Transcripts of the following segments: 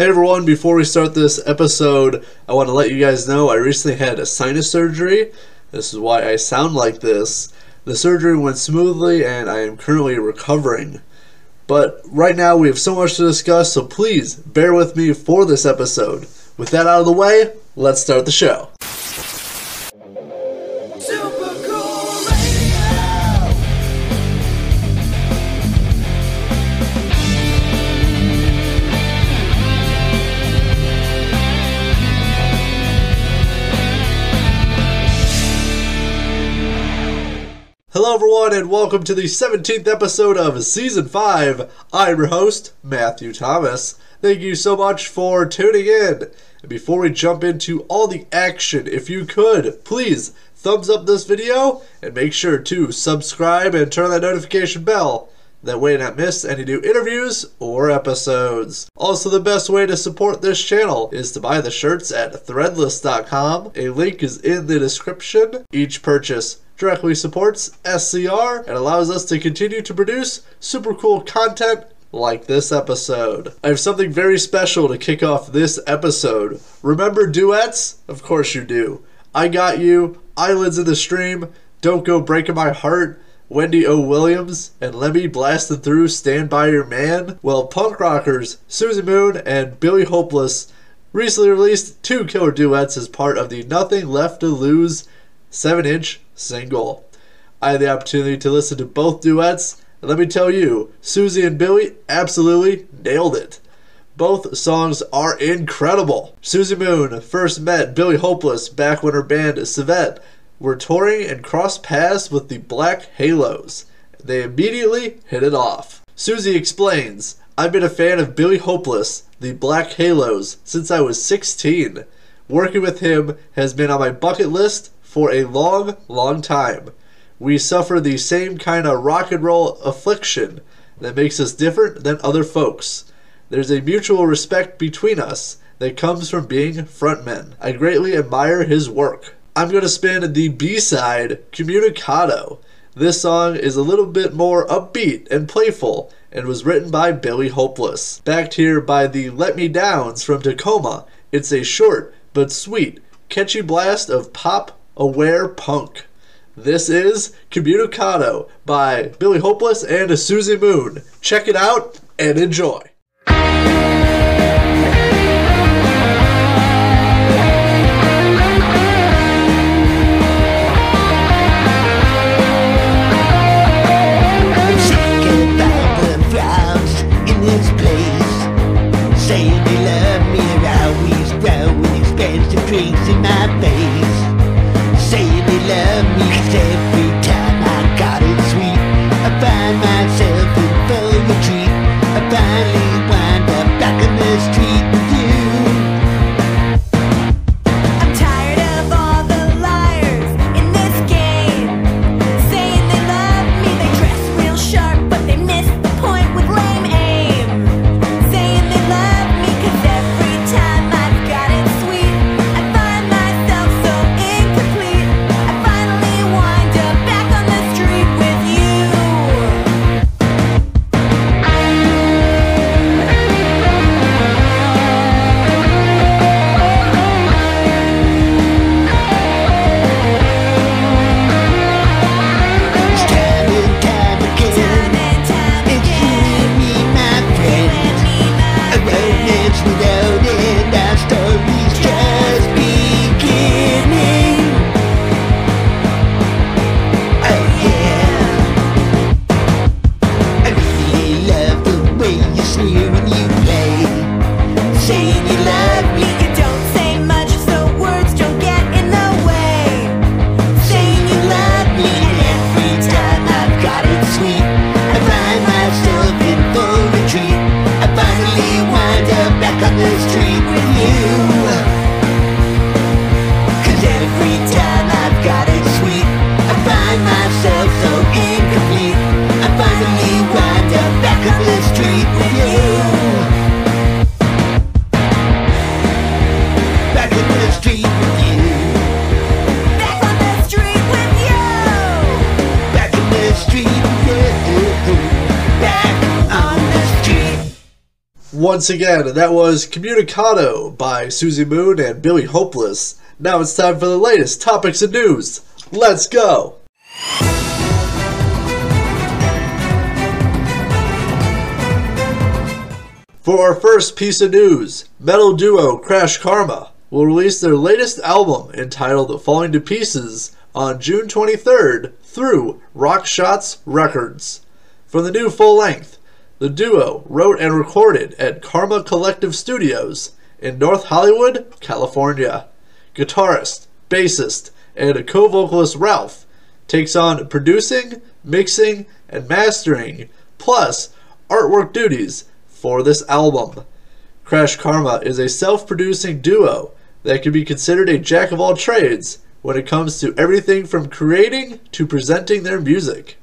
Hey everyone, before we start this episode, I want to let you guys know I recently had a sinus surgery. This is why I sound like this. The surgery went smoothly and I am currently recovering. But right now we have so much to discuss, so please bear with me for this episode. With that out of the way, let's start the show. Hello everyone and welcome to the 17th episode of Season 5. I'm your host, Matthew Thomas. Thank you so much for tuning in. And before we jump into all the action, if you could, please thumbs up this video and make sure to subscribe and turn that notification bell. That way not miss any new interviews or episodes. Also, the best way to support this channel is to buy the shirts at threadless.com. A link is in the description. Each purchase directly supports SCR and allows us to continue to produce super cool content like this episode. I have something very special to kick off this episode. Remember duets? Of course you do. I Got You, Islands in the Stream, Don't Go Breaking My Heart, Wendy O. Williams, and Lemmy blasted through Stand By Your Man. Well, punk rockers Suzi Moon and Billy Hopeless recently released two killer duets as part of the Nothing Left to Lose 7 inch single. I had the opportunity to listen to both duets, and let me tell you, Suzi and Billy absolutely nailed it. Both songs are incredible. Suzi Moon first met Billy Hopeless back when her band Civet were touring and crossed paths with the Black Halos. They immediately hit it off. Suzi explains, I've been a fan of Billy Hopeless, the Black Halos, since I was 16. Working with him has been on my bucket list for a long, long time. We suffer the same kind of rock and roll affliction that makes us different than other folks. There's a mutual respect between us that comes from being frontmen. I greatly admire his work. I'm going to spin the B side, Communicado. This song is a little bit more upbeat and playful and was written by Billy Hopeless. Backed here by the Let Me Downs from Tacoma, it's a short but sweet, catchy blast of pop aware punk. This is Communicado by Billy Hopeless and Suzi Moon. Check it out and enjoy. street with you. Back on the street with you. Back in the street with you. Back on the street. Once again, that was Communicado by Suzi Moon and Billy Hopeless. Now it's time for the latest topics and news. Let's go! For our first piece of news, metal duo KrashKarma will release their latest album entitled Falling to Pieces on June 23rd through Rockshots Records. For the new full length, the duo wrote and recorded at Karma Collective Studios in North Hollywood, California. Guitarist, bassist, and co vocalist Ralph takes on producing, mixing, and mastering, plus artwork duties for this album. KrashKarma is a self producing duo that can be considered a jack of all trades when it comes to everything from creating to presenting their music.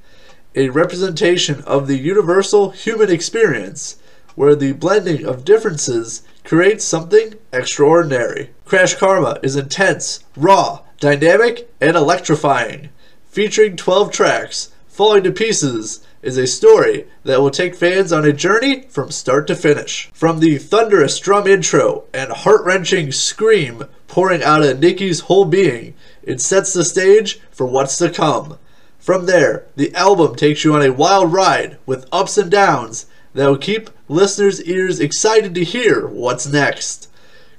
A representation of the universal human experience where the blending of differences creates something extraordinary. KrashKarma is intense, raw, dynamic, and electrifying. Featuring 12 tracks, Falling to Pieces is a story that will take fans on a journey from start to finish. From the thunderous drum intro and heart wrenching scream pouring out of Nikki's whole being, it sets the stage for what's to come. From there, the album takes you on a wild ride with ups and downs that will keep listeners' ears excited to hear what's next.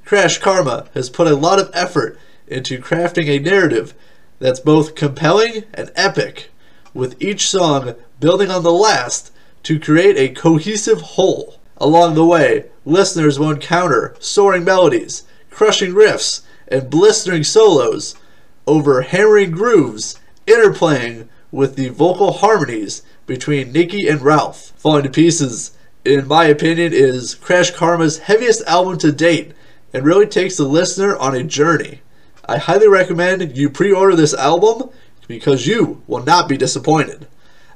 KrashKarma has put a lot of effort into crafting a narrative that's both compelling and epic, with each song building on the last to create a cohesive whole. Along the way, listeners will encounter soaring melodies, crushing riffs, and blistering solos over hammering grooves, interplaying with the vocal harmonies between Nikki and Ralph. Falling to Pieces, in my opinion, is KrashKarma's heaviest album to date and really takes the listener on a journey. I highly recommend you pre order this album because you will not be disappointed.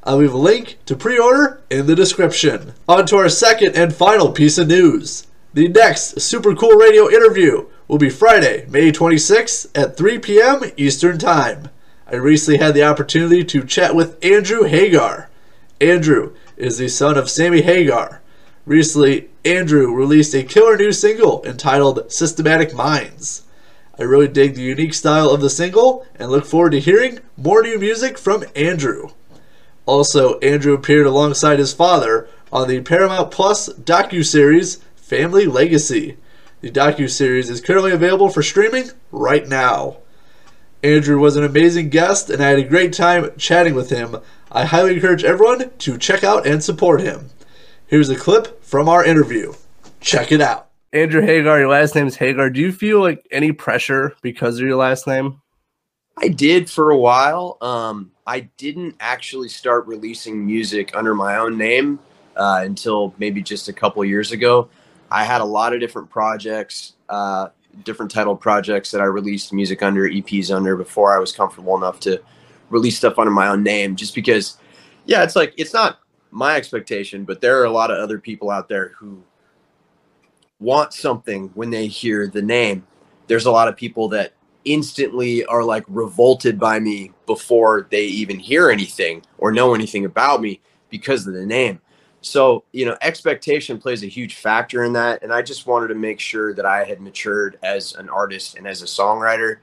I'll leave a link to pre order in the description. On to our second and final piece of news. The next Super Cool Radio interview will be Friday, May 26th at 3 p.m. Eastern Time. I recently had the opportunity to chat with Andrew Hagar. Andrew is the son of Sammy Hagar. Recently, Andrew released a killer new single entitled Systematic Minds. I really dig the unique style of the single and look forward to hearing more new music from Andrew. Also, Andrew appeared alongside his father on the Paramount Plus docu-series Family Legacy. The docu-series is currently available for streaming right now. Andrew was an amazing guest and I had a great time chatting with him. I highly encourage everyone to check out and support him. Here's a clip from our interview. Check it out. Andrew Hagar, your last name is Hagar. Do you feel like any pressure because of your last name? I did for a while. Um, I didn't actually start releasing music under my own name uh, until maybe just a couple years ago. I had a lot of different projects, uh, different titled projects that I released music under, EPs under before I was comfortable enough to release stuff under my own name. Just because, yeah, it's like it's not my expectation, but there are a lot of other people out there who want something when they hear the name. There's a lot of people that instantly are like revolted by me before they even hear anything or know anything about me because of the name. So, you know, expectation plays a huge factor in that. And I just wanted to make sure that I had matured as an artist and as a songwriter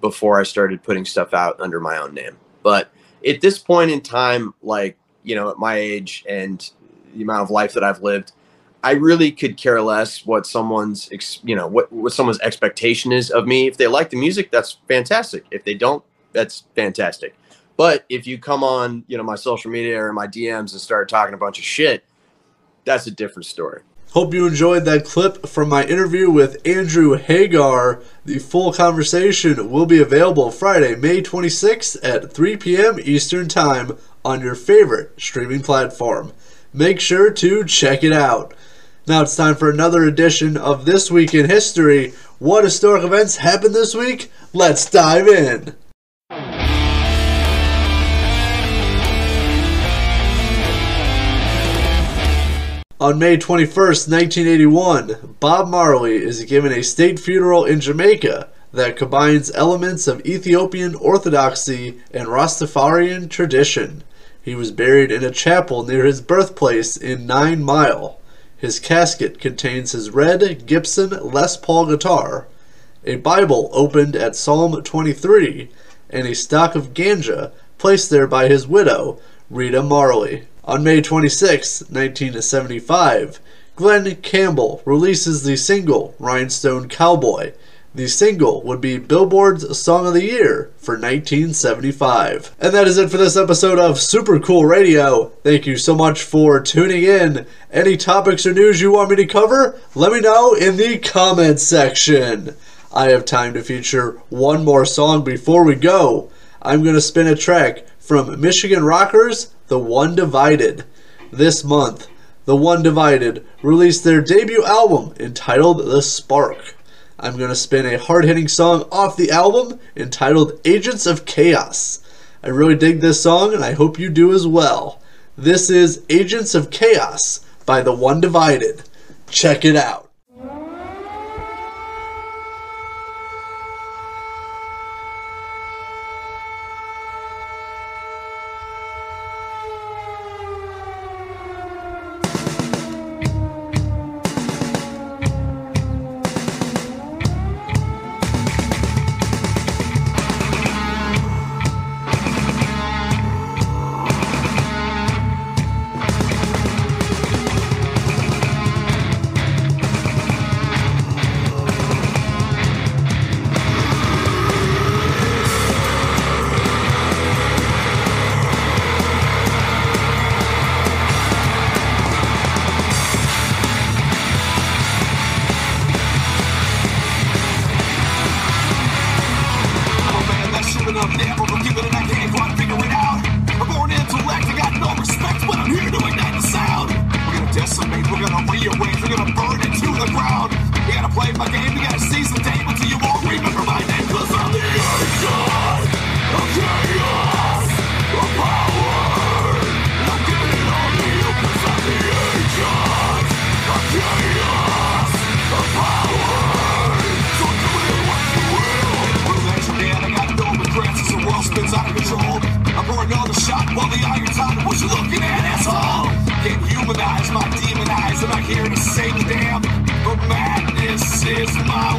before I started putting stuff out under my own name. But at this point in time, like, you know, at my age and the amount of life that I've lived, I really could care less what someone's, ex- you know, what, what someone's expectation is of me. If they like the music, that's fantastic. If they don't, that's fantastic. But if you come on, you know, my social media or my DMs and start talking a bunch of shit, that's a different story. Hope you enjoyed that clip from my interview with Andrew Hagar. The full conversation will be available Friday, May 26th at 3 p.m. Eastern Time on your favorite streaming platform. Make sure to check it out. Now it's time for another edition of This Week in History. What historic events happened this week? Let's dive in. On May 21st, 1981, Bob Marley is given a state funeral in Jamaica that combines elements of Ethiopian Orthodoxy and Rastafarian tradition. He was buried in a chapel near his birthplace in Nine Mile. His casket contains his red Gibson Les Paul guitar, a Bible opened at Psalm 23, and a stock of ganja placed there by his widow, Rita Marley. On May 26, 1975, Glen Campbell releases the single Rhinestone Cowboy. The single would be Billboard's Song of the Year for 1975. And that is it for this episode of Super Cool Radio. Thank you so much for tuning in. Any topics or news you want me to cover? Let me know in the comments section. I have time to feature one more song before we go. I'm going to spin a track from Michigan Rockers, The One Divided. This month, The One Divided released their debut album entitled The Spark. I'm going to spin a hard hitting song off the album entitled Agents of Chaos. I really dig this song and I hope you do as well. This is Agents of Chaos by The One Divided. Check it out. Madness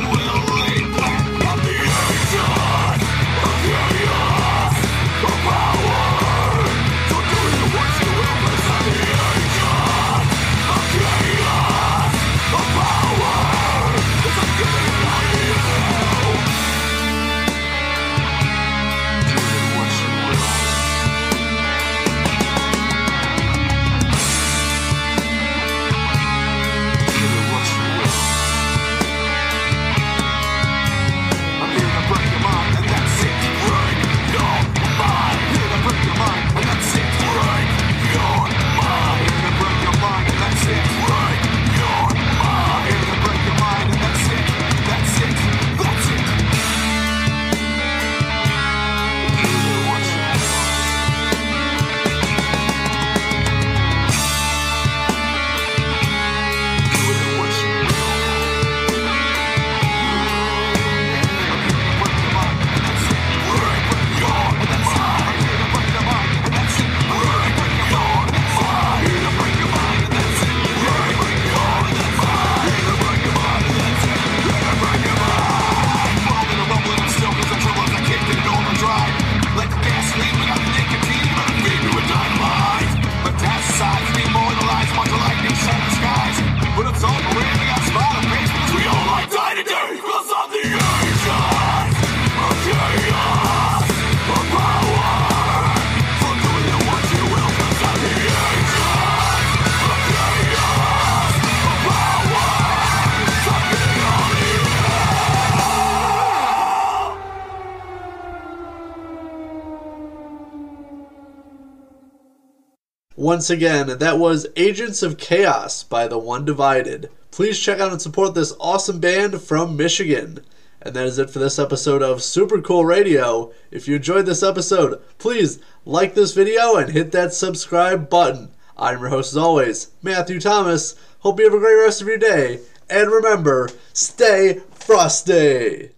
Once again, that was Agents of Chaos by The One Divided. Please check out and support this awesome band from Michigan. And that is it for this episode of Super Cool Radio. If you enjoyed this episode, please like this video and hit that subscribe button. I'm your host as always, Matthew Thomas. Hope you have a great rest of your day. And remember, stay frosty!